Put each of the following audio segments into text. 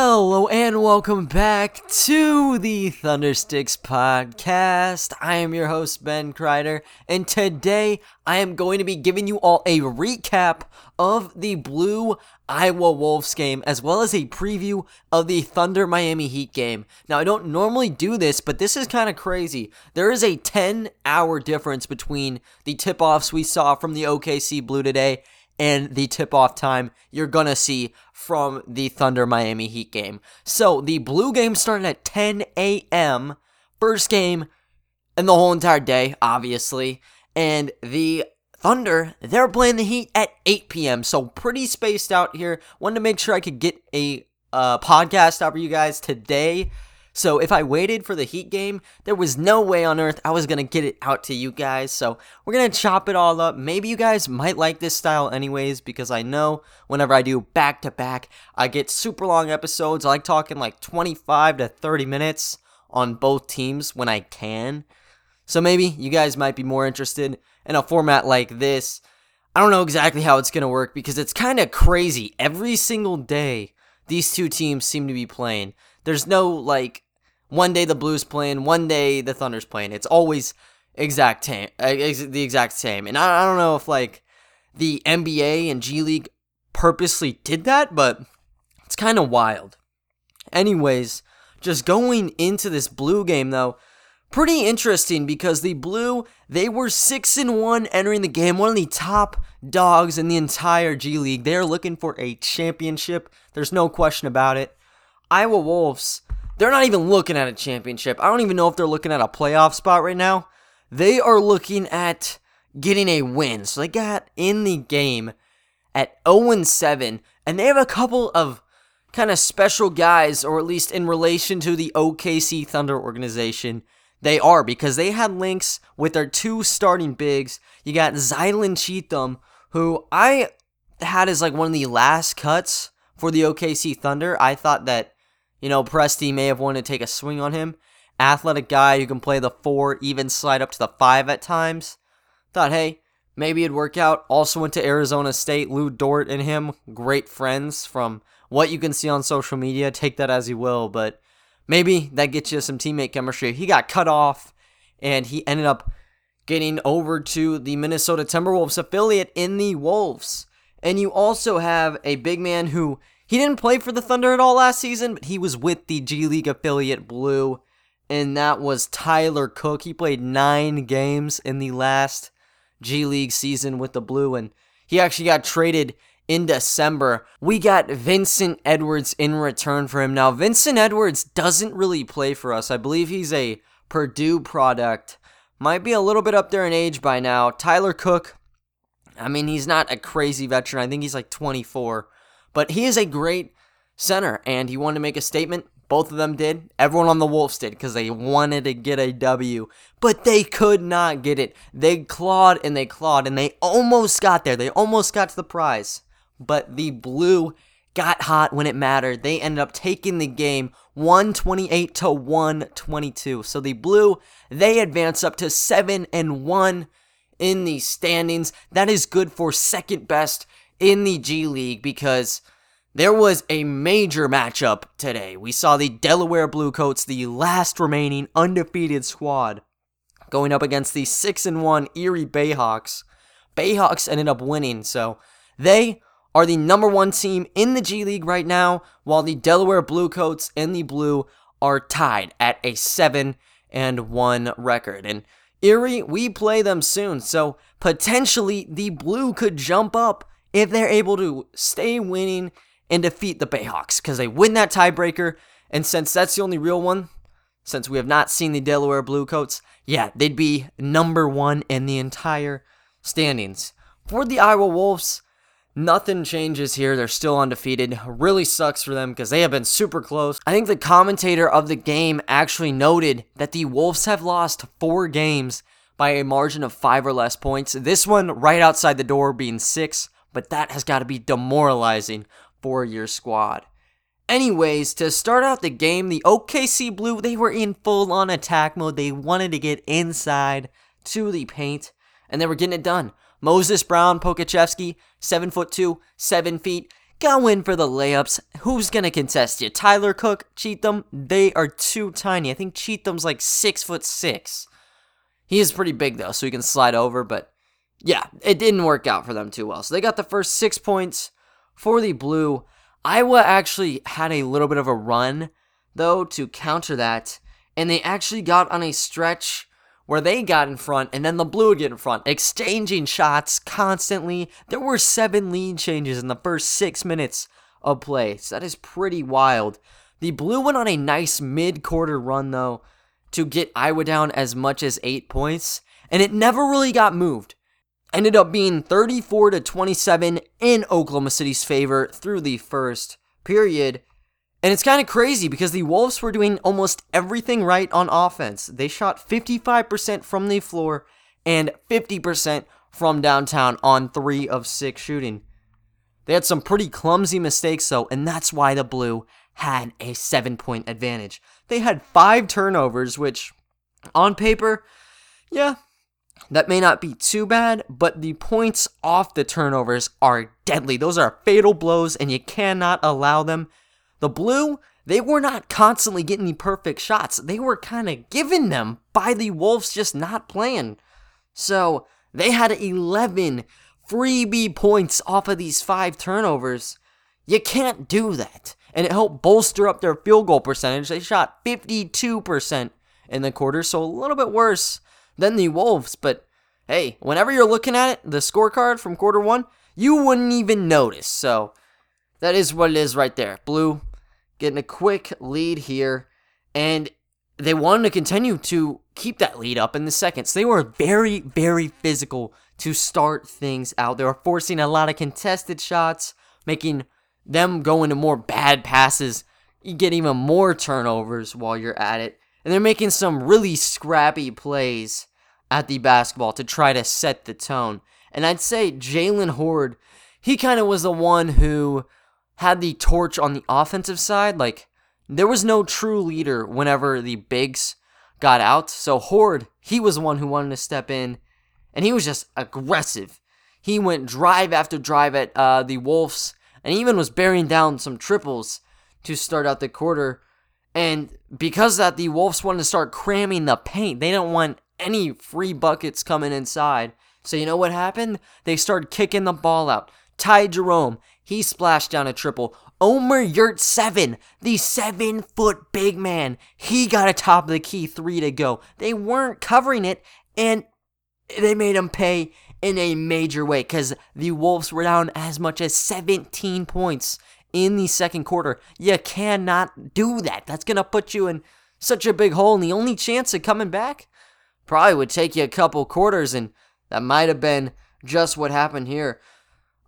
Hello and welcome back to the Thundersticks podcast. I am your host Ben Kreider, and today I am going to be giving you all a recap of the Blue Iowa Wolves game as well as a preview of the Thunder Miami Heat game. Now, I don't normally do this, but this is kind of crazy. There is a 10 hour difference between the tip offs we saw from the OKC Blue today and the tip off time you're going to see from the Thunder Miami Heat game. So the Blue game started at 10 a.m., first game and the whole entire day, obviously. And the Thunder, they're playing the Heat at 8 p.m., so pretty spaced out here. Wanted to make sure I could get a uh, podcast out for you guys today so if I waited for the Heat game, there was no way on earth I was going to get it out to you guys. So we're going to chop it all up. Maybe you guys might like this style anyways, because I know whenever I do back to back, I get super long episodes. I like talking like 25 to 30 minutes on both teams when I can. So maybe you guys might be more interested in a format like this. I don't know exactly how it's going to work because it's kind of crazy. Every single day, these two teams seem to be playing. There's no like one day the Blues playing, one day the Thunder's playing. It's always exact uh, the exact same. And I, I don't know if like the NBA and G League purposely did that, but it's kind of wild. Anyways, just going into this Blue game though, pretty interesting because the Blue they were six and one entering the game, one of the top dogs in the entire G League. They are looking for a championship. There's no question about it. Iowa Wolves they're not even looking at a championship. I don't even know if they're looking at a playoff spot right now. They are looking at getting a win. So they got in the game at 0 7, and they have a couple of kind of special guys, or at least in relation to the OKC Thunder organization. They are because they had links with their two starting bigs. You got Zylan Cheatham, who I had as like one of the last cuts for the OKC Thunder. I thought that you know, Presti may have wanted to take a swing on him. Athletic guy who can play the four, even slide up to the five at times. Thought, hey, maybe it'd work out. Also went to Arizona State. Lu Dort and him, great friends from what you can see on social media. Take that as you will, but maybe that gets you some teammate chemistry. He got cut off, and he ended up getting over to the Minnesota Timberwolves affiliate in the Wolves. And you also have a big man who he didn't play for the Thunder at all last season, but he was with the G League affiliate Blue, and that was Tyler Cook. He played nine games in the last G League season with the Blue, and he actually got traded in December. We got Vincent Edwards in return for him. Now, Vincent Edwards doesn't really play for us. I believe he's a Purdue product. Might be a little bit up there in age by now. Tyler Cook, I mean, he's not a crazy veteran. I think he's like 24. But he is a great center, and he wanted to make a statement. Both of them did. Everyone on the Wolves did because they wanted to get a W, but they could not get it. They clawed and they clawed, and they almost got there. They almost got to the prize, but the Blue got hot when it mattered. They ended up taking the game 128 to 122. So the Blue, they advance up to 7 and 1 in the standings. That is good for second best in the G League because there was a major matchup today. We saw the Delaware Bluecoats, the last remaining undefeated squad, going up against the 6 and 1 Erie Bayhawks. Bayhawks ended up winning, so they are the number one team in the G League right now, while the Delaware Bluecoats and the Blue are tied at a 7 and 1 record. And Erie, we play them soon, so potentially the Blue could jump up if they're able to stay winning and defeat the Bayhawks because they win that tiebreaker. And since that's the only real one, since we have not seen the Delaware Bluecoats, yeah, they'd be number one in the entire standings. For the Iowa Wolves, nothing changes here. They're still undefeated. Really sucks for them because they have been super close. I think the commentator of the game actually noted that the Wolves have lost four games by a margin of five or less points. This one right outside the door being six but that has got to be demoralizing for your squad. Anyways, to start out the game, the OKC Blue, they were in full on attack mode. They wanted to get inside to the paint, and they were getting it done. Moses Brown, Pokusevski, 7 foot 2, 7 feet, Go in for the layups. Who's gonna contest you? Tyler Cook, Cheatham. They are too tiny. I think Cheatham's like six foot six. He is pretty big though, so he can slide over. But yeah, it didn't work out for them too well. So they got the first six points for the blue. Iowa actually had a little bit of a run though to counter that, and they actually got on a stretch where they got in front and then the blue would get in front, exchanging shots constantly. There were seven lead changes in the first six minutes of play, so that is pretty wild. The blue went on a nice mid quarter run though to get Iowa down as much as eight points, and it never really got moved. Ended up being 34 to 27 in Oklahoma City's favor through the first period. And it's kind of crazy because the Wolves were doing almost everything right on offense. They shot 55% from the floor and 50% from downtown on three of six shooting. They had some pretty clumsy mistakes though, and that's why the Blue had a seven point advantage. They had five turnovers, which on paper, yeah, that may not be too bad, but the points off the turnovers are deadly. Those are fatal blows, and you cannot allow them the blue, they were not constantly getting the perfect shots. They were kind of given them by the Wolves just not playing. So they had 11 freebie points off of these five turnovers. You can't do that. And it helped bolster up their field goal percentage. They shot 52% in the quarter, so a little bit worse than the Wolves. But hey, whenever you're looking at it, the scorecard from quarter one, you wouldn't even notice. So that is what it is right there. Blue getting a quick lead here, and they wanted to continue to keep that lead up in the seconds. They were very, very physical to start things out. They were forcing a lot of contested shots, making them go into more bad passes. You get even more turnovers while you're at it. And they're making some really scrappy plays at the basketball to try to set the tone. And I'd say Jalen Hoard, he kind of was the one who had the torch on the offensive side. Like, there was no true leader whenever the bigs got out. So Hoard, he was the one who wanted to step in, and he was just aggressive. He went drive after drive at uh, the Wolves, and even was bearing down some triples to start out the quarter. And because that, the Wolves wanted to start cramming the paint. They don't want any free buckets coming inside. So you know what happened? They started kicking the ball out. Ty Jerome, he splashed down a triple. Omer Yurtseven, the seven foot big man, he got a top of the key three to go. They weren't covering it, and they made him pay in a major way because the Wolves were down as much as 17 points in the second quarter. You cannot do that. That's going to put you in such a big hole, and the only chance of coming back probably would take you a couple quarters, and that might have been just what happened here.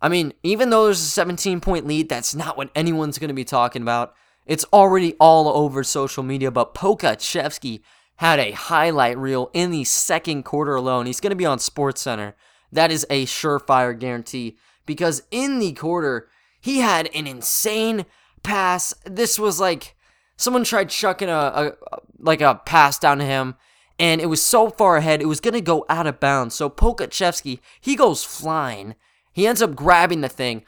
I mean, even though there's a 17 point lead, that's not what anyone's going to be talking about. It's already all over social media, but Pokusevski had a highlight reel in the second quarter alone. He's going to be on SportsCenter. That is a surefire guarantee because in the quarter, he had an insane pass. This was like someone tried chucking a, a like a pass down to him and it was so far ahead it was to go out of bounds. So Pokusevski, he goes flying he ends up grabbing the thing,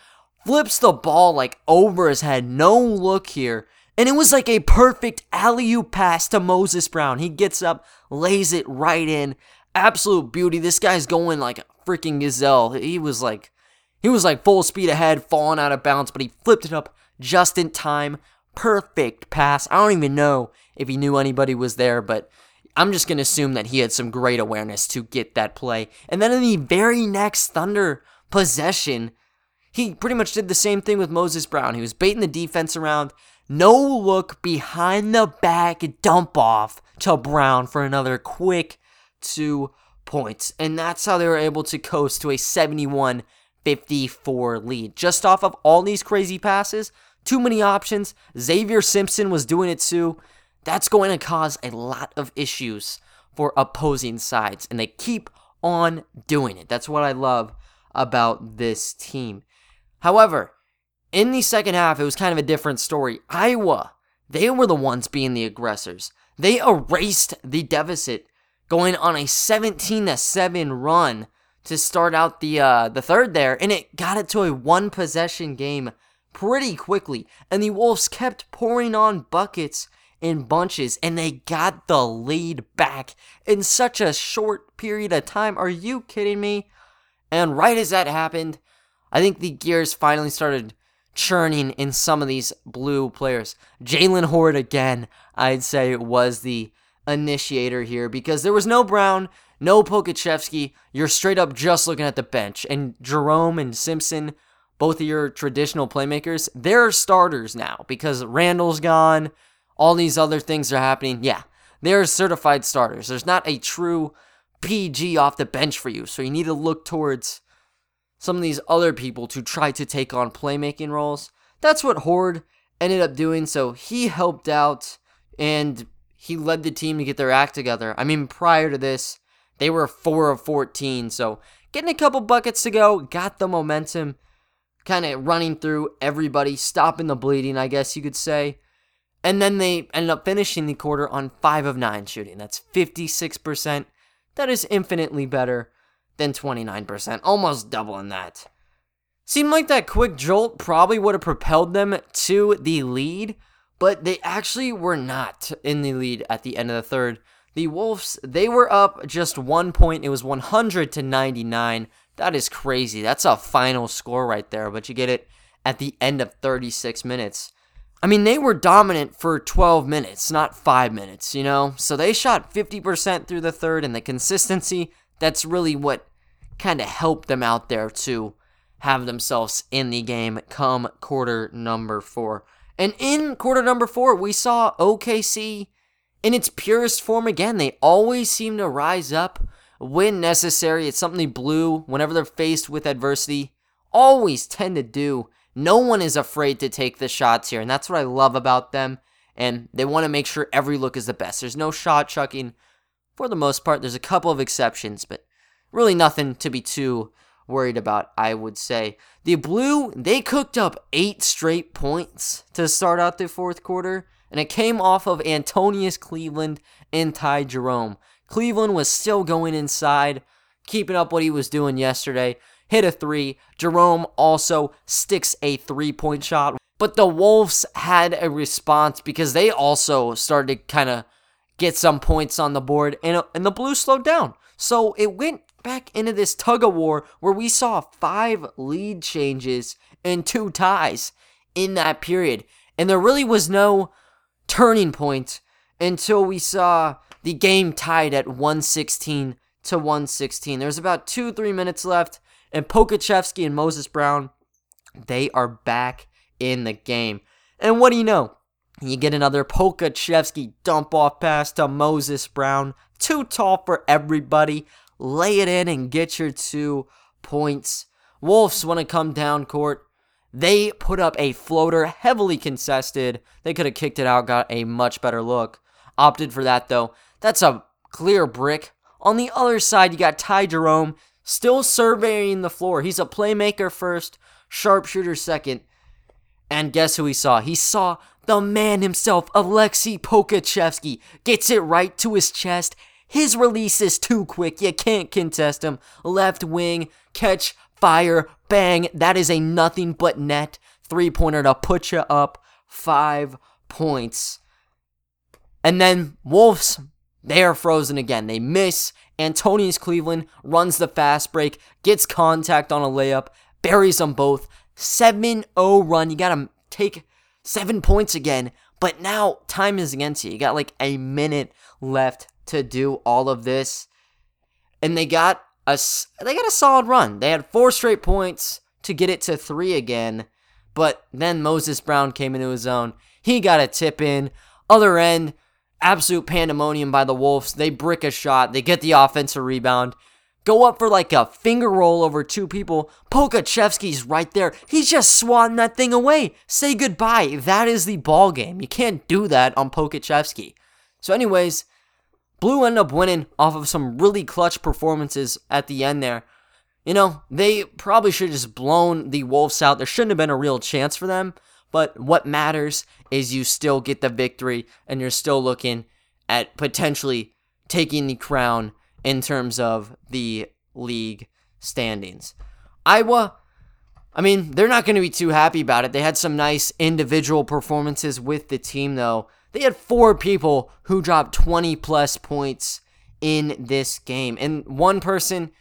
flips the ball like over his head, no look here. And it was like a perfect alley oop pass to Moses Brown. He gets up, lays it right in. Absolute beauty. This guy's going like freaking gazelle. He was like, he was like full speed ahead, falling out of bounds, but he flipped it up just in time. Perfect pass. I don't even know if he knew anybody was there, but I'm just going to assume that he had some great awareness to get that play. And then in the very next Thunder possession. He pretty much did the same thing with Moses Brown. He was baiting the defense around. No look behind the back dump off to Brown for another quick two points. And that's how they were able to coast to a 71 54 lead. Just off of all these crazy passes, too many options. Xavier Simpson was doing it too. That's going to cause a lot of issues for opposing sides. And they keep on doing it. That's what I love about this team. However, in the second half, it was kind of a different story. Iowa, they were the ones being the aggressors. They erased the deficit, going on a 17 to 7 run to start out the uh, the third there, and it got it to a one possession game pretty quickly, and the Wolves kept pouring on buckets in bunches, and they got the lead back in such a short period of time. Are you kidding me? And right as that happened, I think the gears finally started churning in some of these blue players. Jalen Hoard, again, I'd say, was the initiator here because there was no Brown, no Pokusevski. You're straight up just looking at the bench. And Jerome and Simpson, both of your traditional playmakers, they're starters now because Randall's gone all these other things are happening. Yeah, they're certified starters. There's not a true PG off the bench for you. So you need to look towards some of these other people to try to take on playmaking roles. That's what Hoard ended up doing. So he helped out and he led the team to get their act together. I mean, prior to this, they were 4 of 14. So getting a couple buckets to go, got the momentum kind of running through everybody, stopping the bleeding, I guess you could say. And then they ended up finishing the quarter on 5 of 9 shooting. That's 56%. That is infinitely better than 29%, almost doubling that. Seemed like that quick jolt probably would have propelled them to the lead, but they actually were not in the lead at the end of the third. The Wolves, they were up just one point. It was 100 to 99. That is crazy. That's a final score right there, but you get it at the end of 36 minutes. I mean, they were dominant for 12 minutes, not five minutes, you know? So they shot 50% through the third, and the consistency, that's really what kind of helped them out there to have themselves in the game come quarter number four. And in quarter number four, we saw OKC in its purest form again. They always seem to rise up when necessary. It's something blue whenever they're faced with adversity. Always tend to do no one is afraid to take the shots here, and that's what I love about them. And they want to make sure every look is the best. There's no shot chucking for the most part. There's a couple of exceptions, but really nothing to be too worried about, I would say. The Blue, they cooked up eight straight points to start out the fourth quarter, and it came off of Antonius Cleveland and Ty Jerome. Cleveland was still going inside, keeping up what he was doing yesterday hit a three. Jerome also sticks a three point shot. But the Wolves had a response because they also started to kind of get some points on the board, and, and the Blues slowed down. So it went back into this tug of war where we saw five lead changes and two ties in that period. And there really was no turning point until we saw the game tied at 116 to 116. There's about two, three minutes left. And Pokusevski and Moses Brown, they are back in the game. And what do you know? You get another Pokusevski dump off pass to Moses Brown. Too tall for everybody. Lay it in and get your two points. Wolves want to come down court. They put up a floater, heavily contested. They could have kicked it out, got a much better look. Opted for that though. That's a clear brick. On the other side, you got Ty Jerome still surveying the floor. He's a playmaker first, sharpshooter second. And guess who he saw? He saw the man himself, Aleksej Pokusevski, gets it right to his chest. His release is too quick. You can't contest him. Left wing, catch, fire, bang. That is a nothing but net three pointer to put you up five points. And then Wolves, they are frozen again. They miss. Antonius Cleveland runs the fast break, gets contact on a layup, buries them both. 7 0 run. You got to take seven points again. But now time is against you. You got like a minute left to do all of this. And they got a, they got a solid run. They had four straight points to get it to three again. But then Moses Brown came into his own. He got a tip in. Other end, absolute pandemonium by the Wolves. They brick a shot, they get the offensive rebound, go up for like a finger roll over two people. Pokusevski's right there. He's just swatting that thing away. Say goodbye. That is the ball game. You can't do that on Pokusevski. So, anyways, Blue ended up winning off of some really clutch performances at the end there. You know, they probably should have just blown the Wolves out. There shouldn't have been a real chance for them. But what matters is you still get the victory and you're still looking at potentially taking the crown in terms of the league standings. Iowa, I mean, they're not going to be too happy about it. They had some nice individual performances with the team, though. They had four people who dropped 20 plus points in this game. And one person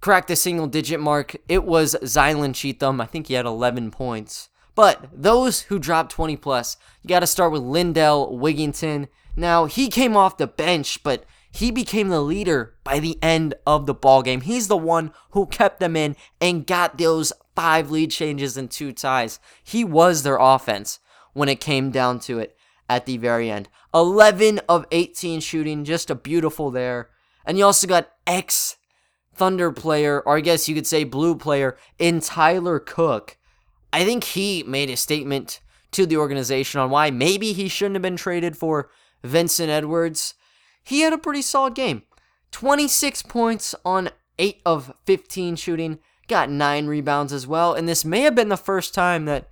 cracked the single digit mark. It was Zylan Cheatham. I think he had 11 points. But those who dropped 20 plus, you got to start with Lindell Wigginton. Now, he came off the bench, but he became the leader by the end of the ball game. He's the one who kept them in and got those five lead changes and two ties. He was their offense when it came down to it at the very end. 11 of 18 shooting, just a beautiful there. And you also got ex Thunder player, or I guess you could say blue player, in Tyler Cook. I think he made a statement to the organization on why maybe he shouldn't have been traded for Vincent Edwards. He had a pretty solid game. 26 points on 8 of 15 shooting, got 9 rebounds as well, and this may have been the first time that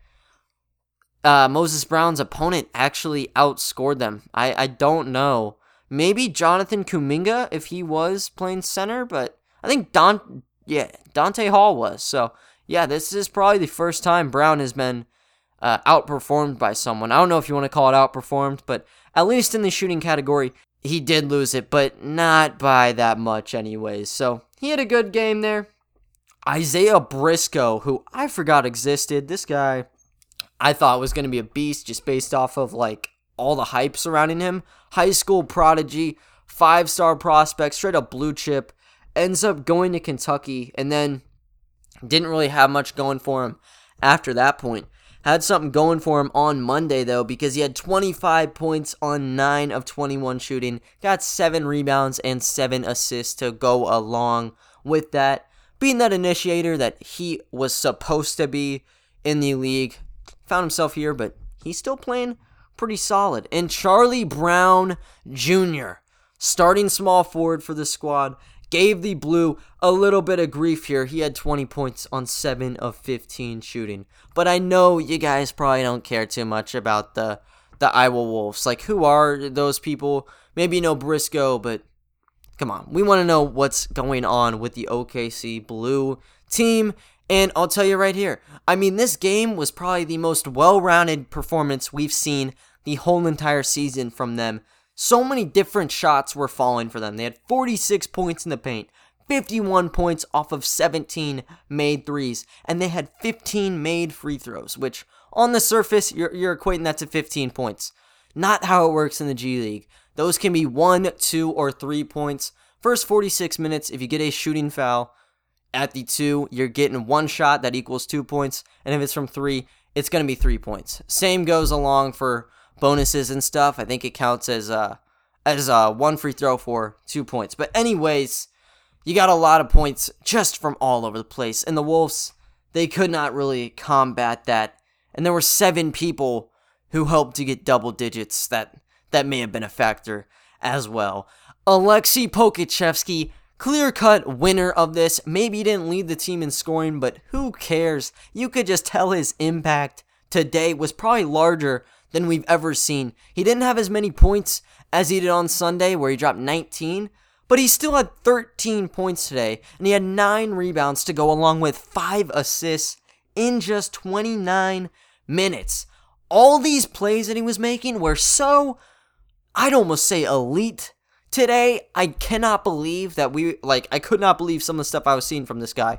uh, Moses Brown's opponent actually outscored them. I, I don't know. Maybe Jonathan Kuminga if he was playing center, but I think Don, yeah, Donta Hall was. So yeah, this is probably the first time Brown has been uh, outperformed by someone. I don't know if you want to call it outperformed, but at least in the shooting category, he did lose it, but not by that much, anyways. So he had a good game there. Isaiah Briscoe, who I forgot existed, this guy I thought was going to be a beast just based off of like all the hype surrounding him. High school prodigy, five star prospect, straight up blue chip ends up going to Kentucky and then didn't really have much going for him after that point. Had something going for him on Monday though because he had 25 points on 9 of 21 shooting, got 7 rebounds and 7 assists to go along with that. Being that initiator that he was supposed to be in the league, found himself here, but he's still playing pretty solid. And Charlie Brown Jr., starting small forward for the squad, gave the Blue a little bit of grief here. He had 20 points on 7 of 15 shooting. But I know you guys probably don't care too much about the the Iowa Wolves. Like who are those people? Maybe you know Briscoe, but come on. We want to know what's going on with the OKC Blue team. And I'll tell you right here. I mean, this game was probably the most well-rounded performance we've seen the whole entire season from them so many different shots were falling for them. They had 46 points in the paint, 51 points off of 17 made threes, and they had 15 made free throws, which on the surface, you're, you're equating that to 15 points. Not how it works in the G League. Those can be one, two, or three points. First 46 minutes, if you get a shooting foul at the two, you're getting one shot that equals two points, and if it's from three, it's going to be three points. Same goes along for bonuses and stuff. I think it counts as uh as uh one free throw for two points. But anyways, you got a lot of points just from all over the place. And the Wolves, they could not really combat that. And there were seven people who helped to get double digits. That that may have been a factor as well. Aleksej Pokusevski, clear cut winner of this. Maybe he didn't lead the team in scoring, but who cares? You could just tell his impact today was probably larger than we've ever seen. He didn't have as many points as he did on Sunday, where he dropped 19, but he still had 13 points today, and he had 9 rebounds to go along with 5 assists in just 29 minutes. All these plays that he was making were so, I'd almost say elite. Today, I cannot believe that we, like, I could not believe some of the stuff I was seeing from this guy.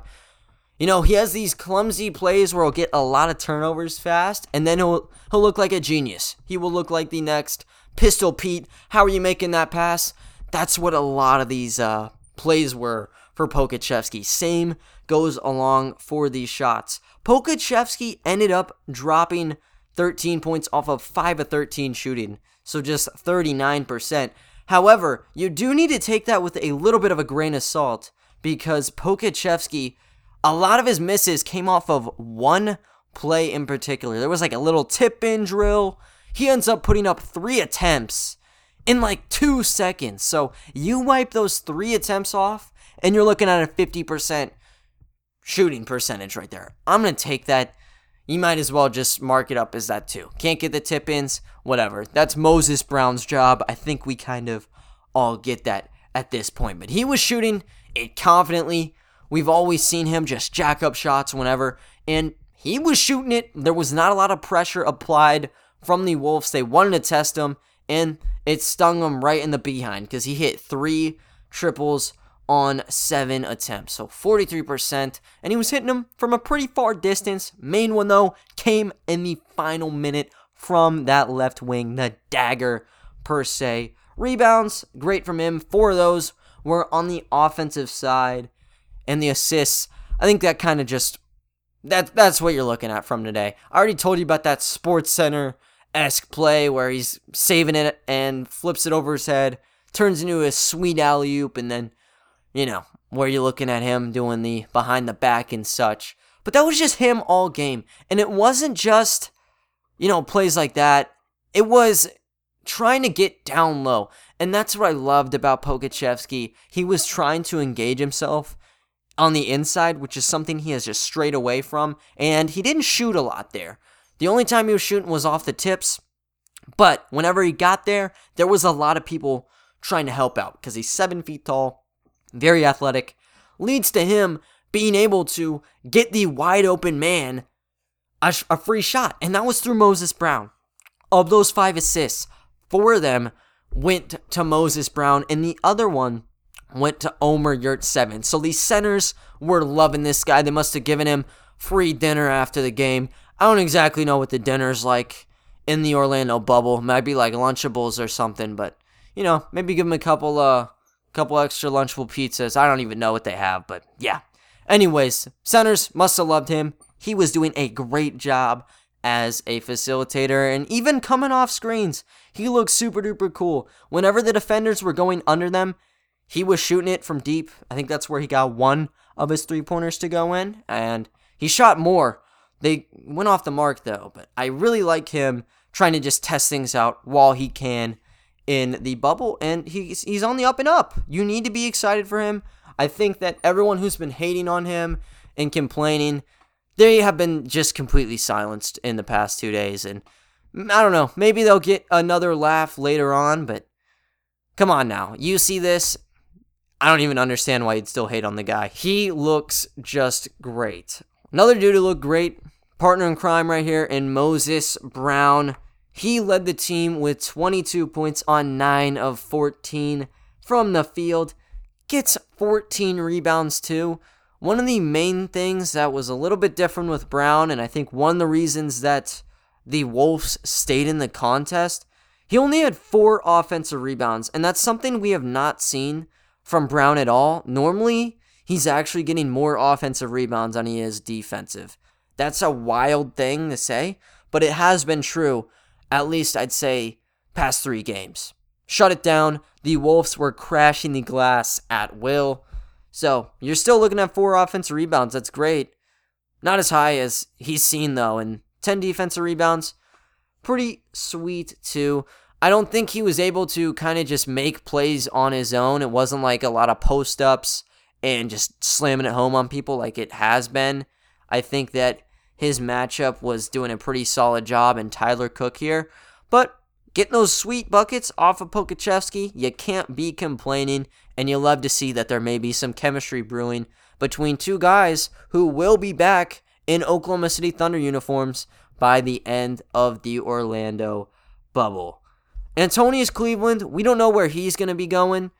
You know, he has these clumsy plays where he'll get a lot of turnovers fast, and then he'll he'll look like a genius. He will look like the next Pistol Pete. How are you making that pass? That's what a lot of these uh, plays were for Pokusevski. Same goes along for these shots. Pokusevski ended up dropping 13 points off of 5 of 13 shooting, so just 39%. However, you do need to take that with a little bit of a grain of salt because Pokusevski a lot of his misses came off of one play in particular. There was like a little tip in drill. He ends up putting up three attempts in like two seconds. So you wipe those three attempts off, and you're looking at a 50% shooting percentage right there. I'm going to take that. You might as well just mark it up as that too. Can't get the tip ins, whatever. That's Moses Brown's job. I think we kind of all get that at this point. But he was shooting it confidently. We've always seen him just jack up shots whenever. And he was shooting it. There was not a lot of pressure applied from the Wolves. They wanted to test him, and it stung him right in the behind because he hit three triples on seven attempts. So 43%. And he was hitting them from a pretty far distance. Main one, though, came in the final minute from that left wing, the dagger per se. Rebounds, great from him. Four of those were on the offensive side. And the assists, I think that kind of just that that's what you're looking at from today. I already told you about that Sports Center esque play where he's saving it and flips it over his head, turns into a sweet alley oop, and then you know, where you're looking at him doing the behind the back and such. But that was just him all game. And it wasn't just, you know, plays like that. It was trying to get down low. And that's what I loved about Pokusevski. He was trying to engage himself on the inside, which is something he has just strayed away from. And he didn't shoot a lot there. The only time he was shooting was off the tips. But whenever he got there, there was a lot of people trying to help out because he's seven feet tall very athletic, leads to him being able to get the wide open man a, a, free shot. And that was through Moses Brown. Of those five assists, four of them went to Moses Brown, and the other one went to Omer Yurtseven. So these centers were loving this guy. They must have given him free dinner after the game. I don't exactly know what the dinner's like in the Orlando bubble. Might be like Lunchables or something, but you know, maybe give him a couple uh couple extra Lunchable pizzas. I don't even know what they have, but yeah. Anyways, centers must have loved him. He was doing a great job as a facilitator and even coming off screens. He looked super duper cool. Whenever the defenders were going under them, he was shooting it from deep. I think that's where he got one of his three pointers to go in, and he shot more. They went off the mark though, but I really like him trying to just test things out while he can in the bubble, and he's he's on the up and up. You need to be excited for him. I think that everyone who's been hating on him and complaining, they have been just completely silenced in the past two days. And I don't know, maybe they'll get another laugh later on, but come on now. You see this. I don't even understand why you'd still hate on the guy. He looks just great. Another dude who looked great, partner in crime right here in Moses Brown. He led the team with 22 points on 9 of 14 from the field, gets 14 rebounds too. One of the main things that was a little bit different with Brown, and I think one of the reasons that the Wolves stayed in the contest, he only had four offensive rebounds, and that's something we have not seen from Brown at all. Normally, he's actually getting more offensive rebounds than he is defensive. That's a wild thing to say, but it has been true at least I'd say past three games. Shut it down. The Wolves were crashing the glass at will. So you're still looking at four offensive rebounds. That's great. Not as high as he's seen though, and 10 defensive rebounds. Pretty sweet too. I don't think he was able to kind of just make plays on his own. It wasn't like a lot of post ups and just slamming it home on people like it has been. I think that his matchup was doing a pretty solid job in Tyler Cook here. But getting those sweet buckets off of Pokusevski, you can't be complaining, and you love to see that there may be some chemistry brewing between two guys who will be back in Oklahoma City Thunder uniforms by the end of the Orlando bubble. Antonius Cleveland, we don't know where he's going to be going.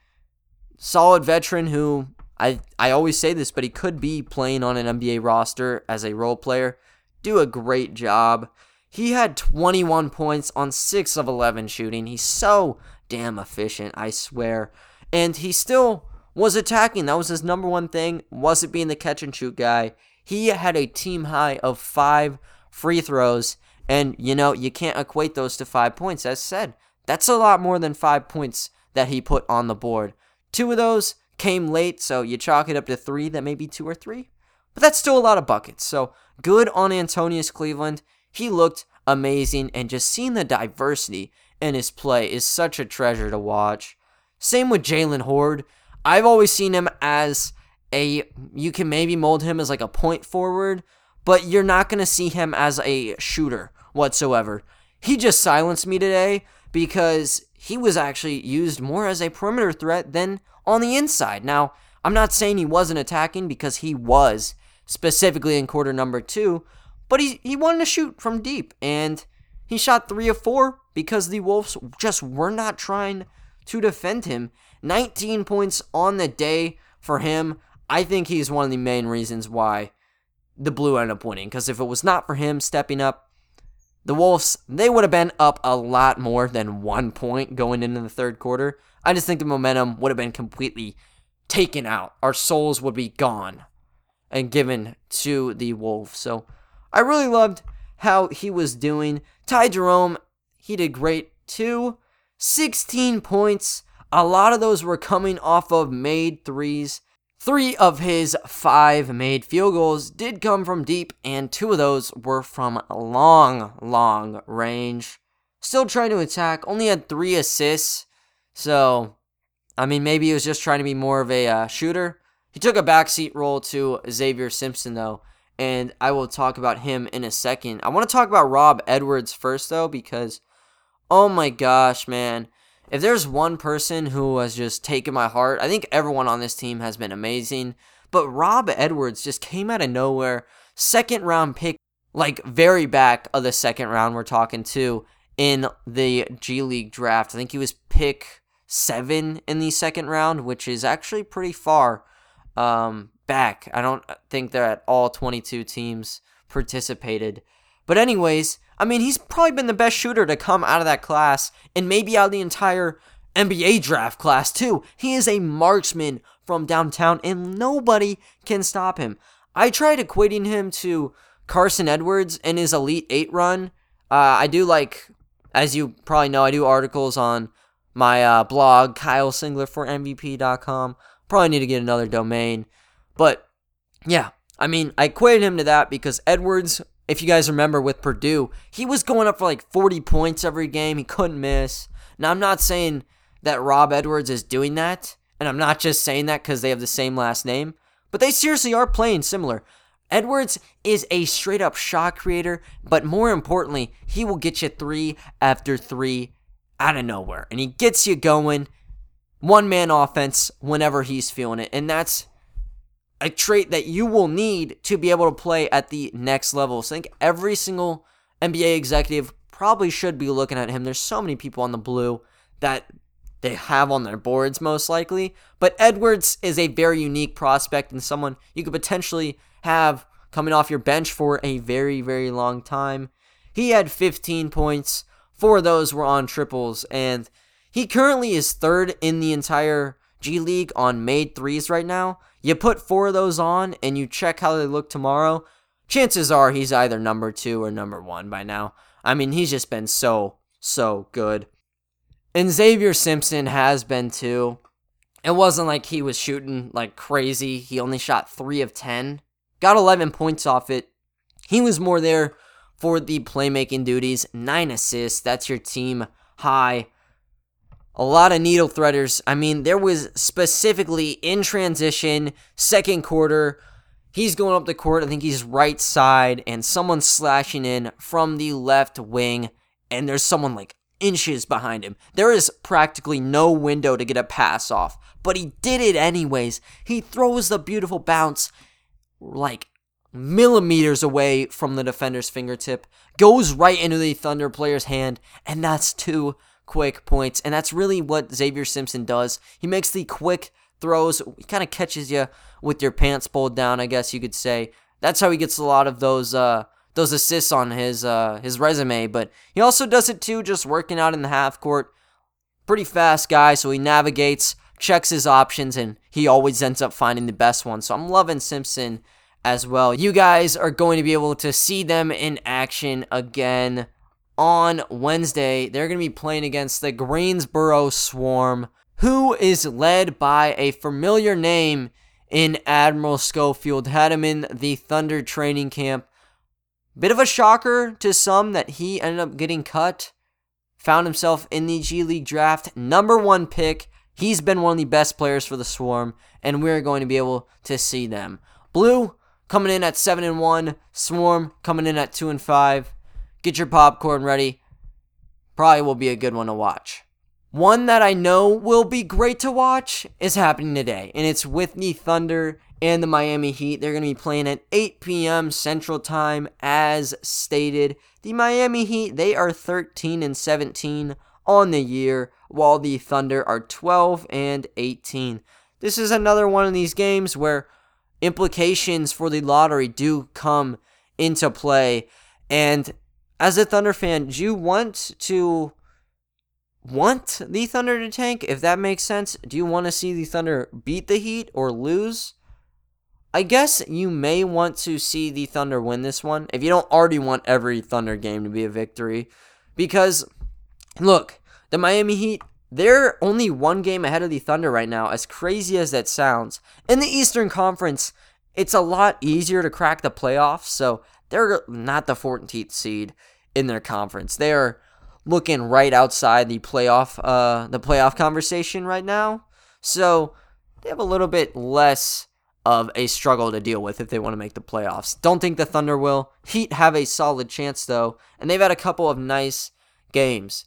Solid veteran who I I always say this, but he could be playing on an NBA roster as a role player do a great job. He had 21 points on 6 of 11 shooting. He's so damn efficient, I swear. And he still was attacking. That was his number one thing. Wasn't being the catch and shoot guy. He had a team high of 5 free throws. And, you know, you can't equate those to 5 points. As said, that's a lot more than 5 points that he put on the board. Two of those came late, so you chalk it up to 3, that may be 2 or 3. But that's still a lot of buckets. So good on Antonius Cleveland. He looked amazing, and just seeing the diversity in his play is such a treasure to watch. Same with Jalen Hoard. I've always seen him as a you can maybe mold him as like a point forward, but you're not going to see him as a shooter whatsoever. He just silenced me today because he was actually used more as a perimeter threat than on the inside. Now, I'm not saying he wasn't attacking because he was specifically in quarter number two. but he, he wanted to shoot from deep, and he shot three of four because the Wolves just were not trying to defend him. 19 points on the day for him. I think he's one of the main reasons why the Blue ended up winning. Because if it was not for him stepping up, the Wolves, they would have been up a lot more than one point going into the third quarter. I just think the momentum would have been completely taken out. Our souls would be gone and given to the Wolves. So I really loved how he was doing. Ty Jerome, he did great too. 16 points. A lot of those were coming off of made threes. Three of his five made field goals did come from deep, and two of those were from long, long range. Still trying to attack, only had three assists. So, I mean, maybe he was just trying to be more of a uh, shooter. He took a backseat role to Xavier Simpson, though, and I will talk about him in a second. I want to talk about Rob Edwards first, though, because, oh my gosh, man if there's one person who has just taken my heart, I think everyone on this team has been amazing. But Rob Edwards just came out of nowhere. Second round pick, like very back of the second round, we're talking to in the G League draft. I think he was pick seven in the second round, which is actually pretty far um, back. I don't think that all 22 teams participated. But, anyways, I mean, he's probably been the best shooter to come out of that class and maybe out of the entire NBA draft class, too. He is a marksman from downtown and nobody can stop him. I tried equating him to Carson Edwards in his Elite 8 run. Uh, I do like, as you probably know, I do articles on my uh, blog, Kyle Singler for MVP.com. Probably need to get another domain. But yeah, I mean, I equated him to that because Edwards if you guys remember with Purdue, he was going up for like 40 points every game. He couldn't miss. Now, I'm not saying that Rob Edwards is doing that, and I'm not just saying that because they have the same last name, but they seriously are playing similar. Edwards is a straight up shot creator, but more importantly, he will get you three after three out of nowhere. And he gets you going one man offense whenever he's feeling it. And that's a trait that you will need to be able to play at the next level. So I think every single NBA executive probably should be looking at him. There's so many people on the blue that they have on their boards, most likely. But Edwards is a very unique prospect and someone you could potentially have coming off your bench for a very, very long time. He had 15 points. Four of those were on triples. And he currently is third in the entire G League on made threes right now. You put four of those on and you check how they look tomorrow, chances are he's either number two or number one by now. I mean, he's just been so, so good. And Xavier Simpson has been too. It wasn't like he was shooting like crazy. He only shot three of 10, got 11 points off it. He was more there for the playmaking duties, nine assists. That's your team high a lot of needle threaders. I mean, there was specifically in transition, second quarter, he's going up the court. I think he's right side, and someone's slashing in from the left wing, and there's someone like inches behind him. There is practically no window to get a pass off, but he did it anyways. He throws the beautiful bounce like millimeters away from the defender's fingertip, goes right into the Thunder player's hand, and that's two quick points. And that's really what Xavier Simpson does. He makes the quick throws. He kind of catches you with your pants pulled down, I guess you could say. That's how he gets a lot of those uh, those assists on his uh, his resume. But he also does it too, just working out in the half court. Pretty fast guy, so he navigates, checks his options, and he always ends up finding the best one. So I'm loving Simpson as well. You guys are going to be able to see them in action again on Wednesday. They're going to be playing against the Greensboro Swarm, who is led by a familiar name in Admiral Schofield. Had him in the Thunder training camp. Bit of a shocker to some that he ended up getting cut. Found himself in the G League draft, number one pick. He's been one of the best players for the Swarm, and we're going to be able to see them. Blue coming in at seven and one. Swarm coming in at two and five. Get your popcorn ready. Probably will be a good one to watch. One that I know will be great to watch is happening today, and it's with the Thunder and the Miami Heat. They're going to be playing at 8 p.m. Central Time, as stated. The Miami Heat, they are 13 and 17 on the year, while the Thunder are 12 and 18. This is another one of these games where implications for the lottery do come into play. And as a Thunder fan, do you want to want the Thunder to tank, if that makes sense? Do you want to see the Thunder beat the Heat or lose? I guess you may want to see the Thunder win this one if you don't already want every Thunder game to be a victory. Because, look, the Miami Heat, they're only one game ahead of the Thunder right now, as crazy as that sounds. In the Eastern Conference, it's a lot easier to crack the playoffs, so they're not the 14th seed in their conference. They are looking right outside the playoff uh the playoff conversation right now. So they have a little bit less of a struggle to deal with if they want to make the playoffs. Don't think the Thunder will. Heat have a solid chance though, and they've had a couple of nice games.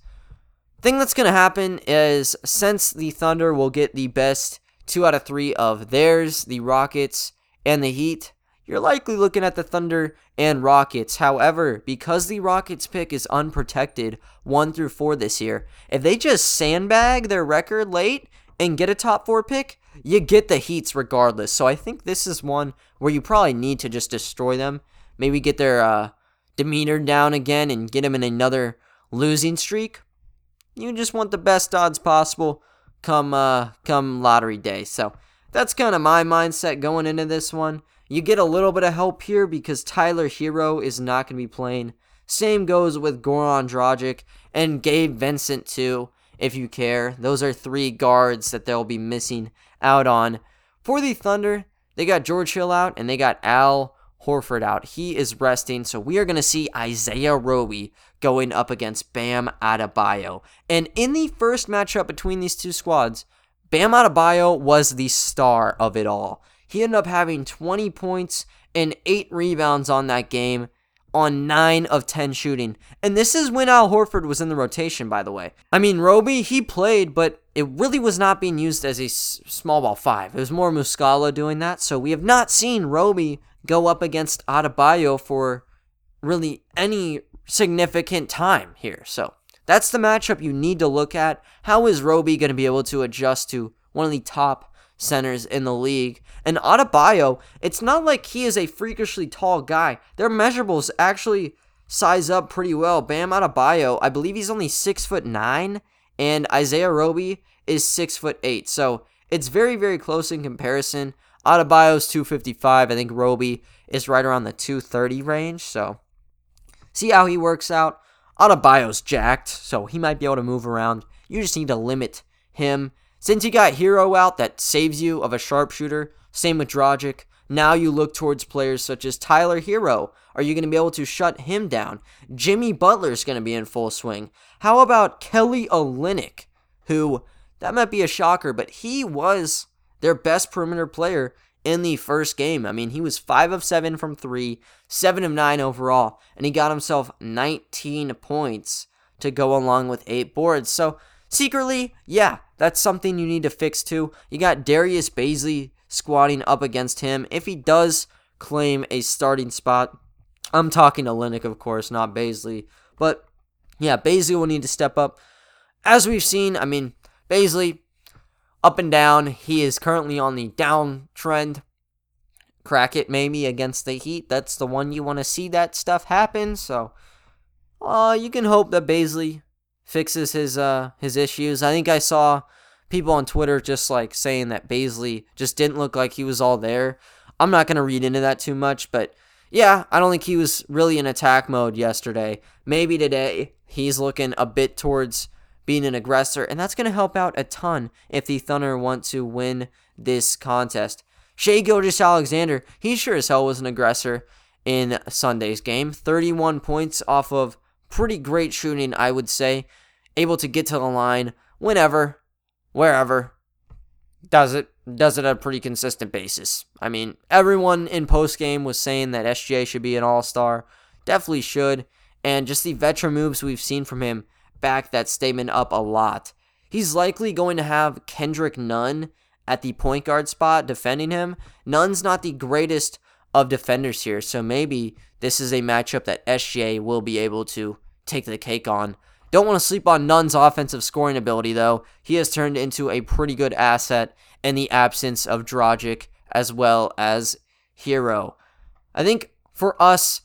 Thing that's going to happen is since the Thunder will get the best 2 out of 3 of theirs, the Rockets and the Heat, you're likely looking at the Thunder and Rockets. However, because the Rockets pick is unprotected 1 through 4 this year, if they just sandbag their record late and get a top 4 pick, you get the Heats regardless. So I think this is one where you probably need to just destroy them. Maybe get their uh, demeanor down again and get them in another losing streak. You just want the best odds possible come uh, come lottery day. So that's kind of my mindset going into this one. You get a little bit of help here because Tyler Herro is not going to be playing. Same goes with Goran Dragic and Gabe Vincent too, if you care. Those are three guards that they'll be missing out on. For the Thunder, they got George Hill out and they got Al Horford out. He is resting, so we are going to see Isaiah Roby going up against Bam Adebayo. And in the first matchup between these two squads, Bam Adebayo was the star of it all. He ended up having 20 points and 8 rebounds on that game on 9 of 10 shooting. And this is when Al Horford was in the rotation, by the way. I mean, Roby, he played, but it really was not being used as a small ball 5. It was more Muscala doing that. So we have not seen Roby go up against Adebayo for really any significant time here. So that's the matchup you need to look at. How is Roby going to be able to adjust to one of the top centers in the league. And Adebayo, it's not like he is a freakishly tall guy. Their measurables actually size up pretty well. Bam Adebayo, I believe he's only six foot nine, and Isaiah Roby is six foot eight. So it's very, very close in comparison. Adebayo's 255. I think Roby is right around the 230 range. So see how he works out. Adebayo's jacked, so he might be able to move around. You just need to limit him since you got Herro out that saves you of a sharpshooter, same with Dragic, now you look towards players such as Tyler Herro. Are you going to be able to shut him down? Jimmy Butler's going to be in full swing. How about Kelly Olynyk, who that might be a shocker, but he was their best perimeter player in the first game. I mean, he was 5 of 7 from 3, 7 of 9 overall, and he got himself 19 points to go along with 8 boards. So, secretly, yeah, that's something you need to fix too. You got Darius Bazley squatting up against him. If he does claim a starting spot, I'm talking to Olynyk, of course, not Bazley. But yeah, Bazley will need to step up. As we've seen, I mean, Bazley, up and down. He is currently on the downtrend. Crack it maybe against the Heat. That's the one you want to see that stuff happen. So, uh, you can hope that Bazley fixes his uh his issues. I think I saw people on Twitter just like saying that Bazley just didn't look like he was all there. I'm not gonna read into that too much, but yeah, I don't think he was really in attack mode yesterday. Maybe today he's looking a bit towards being an aggressor, and that's gonna help out a ton if the Thunder want to win this contest. Shai Gilgeous-Alexander, he sure as hell was an aggressor in Sunday's game. 31 points off of pretty great shooting, I would say. Able to get to the line whenever, wherever. Does it does it on a pretty consistent basis. I mean, everyone in post game was saying that SGA should be an all star. Definitely should. And just the veteran moves we've seen from him back that statement up a lot. he's likely going to have Kendrick Nunn at the point guard spot defending him. Nunn's not the greatest of defenders here, so maybe this is a matchup that SGA will be able to take the cake on. Don't want to sleep on Nunn's offensive scoring ability, though. He has turned into a pretty good asset in the absence of Dragic as well as Herro. I think for us,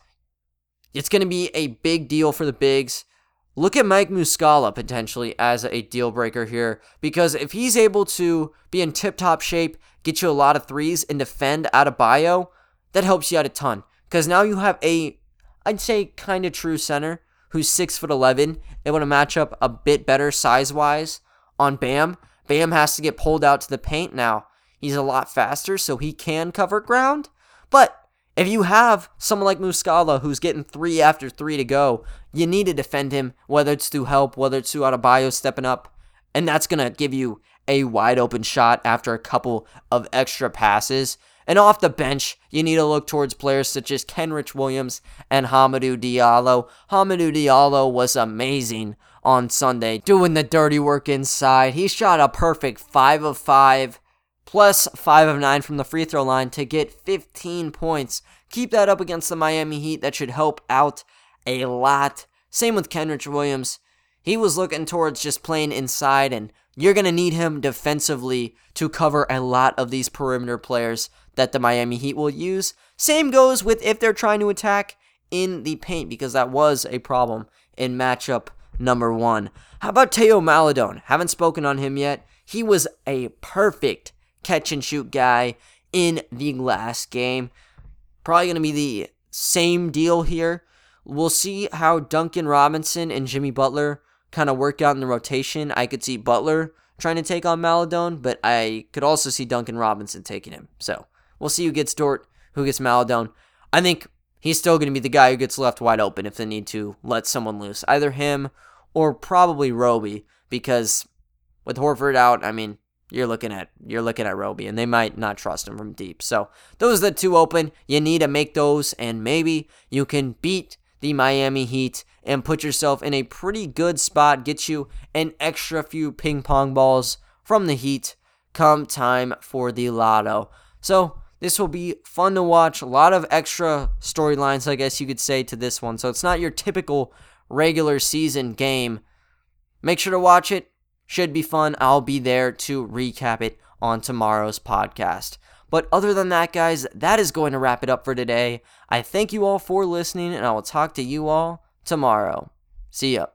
it's going to be a big deal for the bigs. Look at Mike Muscala potentially as a deal breaker here because if he's able to be in tip top shape, get you a lot of threes, and defend Adebayo, that helps you out a ton. Because now you have a, I'd say, kind of true center who's six foot eleven, able to match up a bit better size wise on Bam. Bam has to get pulled out to the paint now. He's a lot faster, so he can cover ground. But if you have someone like Muscala who's getting three after three to go, you need to defend him, whether it's through help, whether it's through Adebayo stepping up. And that's going to give you a wide open shot after a couple of extra passes. And off the bench, you need to look towards players such as Kenrich Williams and Hamidou Diallo. Hamidou Diallo was amazing on Sunday, doing the dirty work inside. He shot a perfect 5 of 5 plus 5 of 9 from the free throw line to get 15 points. Keep that up against the Miami Heat. That should help out a lot. Same with Kenrich Williams. He was looking towards just playing inside, and you're going to need him defensively to cover a lot of these perimeter players that the Miami Heat will use. Same goes with if they're trying to attack in the paint, because that was a problem in matchup number one. How about Teo Maledon? Haven't spoken on him yet. He was a perfect catch and shoot guy in the last game. Probably going to be the same deal here. We'll see how Duncan Robinson and Jimmy Butler kind of work out in the rotation. I could see Butler trying to take on Maledon, but I could also see Duncan Robinson taking him. So we'll see who gets Dort, who gets Maledon. I think he's still going to be the guy who gets left wide open if they need to let someone loose. Either him or probably Roby, because with Horford out, I mean, you're looking at you're looking at Roby, and they might not trust him from deep. So those are the two open. You need to make those, and maybe you can beat the Miami Heat and put yourself in a pretty good spot. Get you an extra few ping pong balls from the Heat come time for the lotto. So this will be fun to watch. A lot of extra storylines, I guess you could say, to this one. So it's not your typical regular season game. Make sure to watch it should be fun. I'll be there to recap it on tomorrow's podcast. But other than that, guys, that is going to wrap it up for today. I thank you all for listening, and I will talk to you all tomorrow. See ya.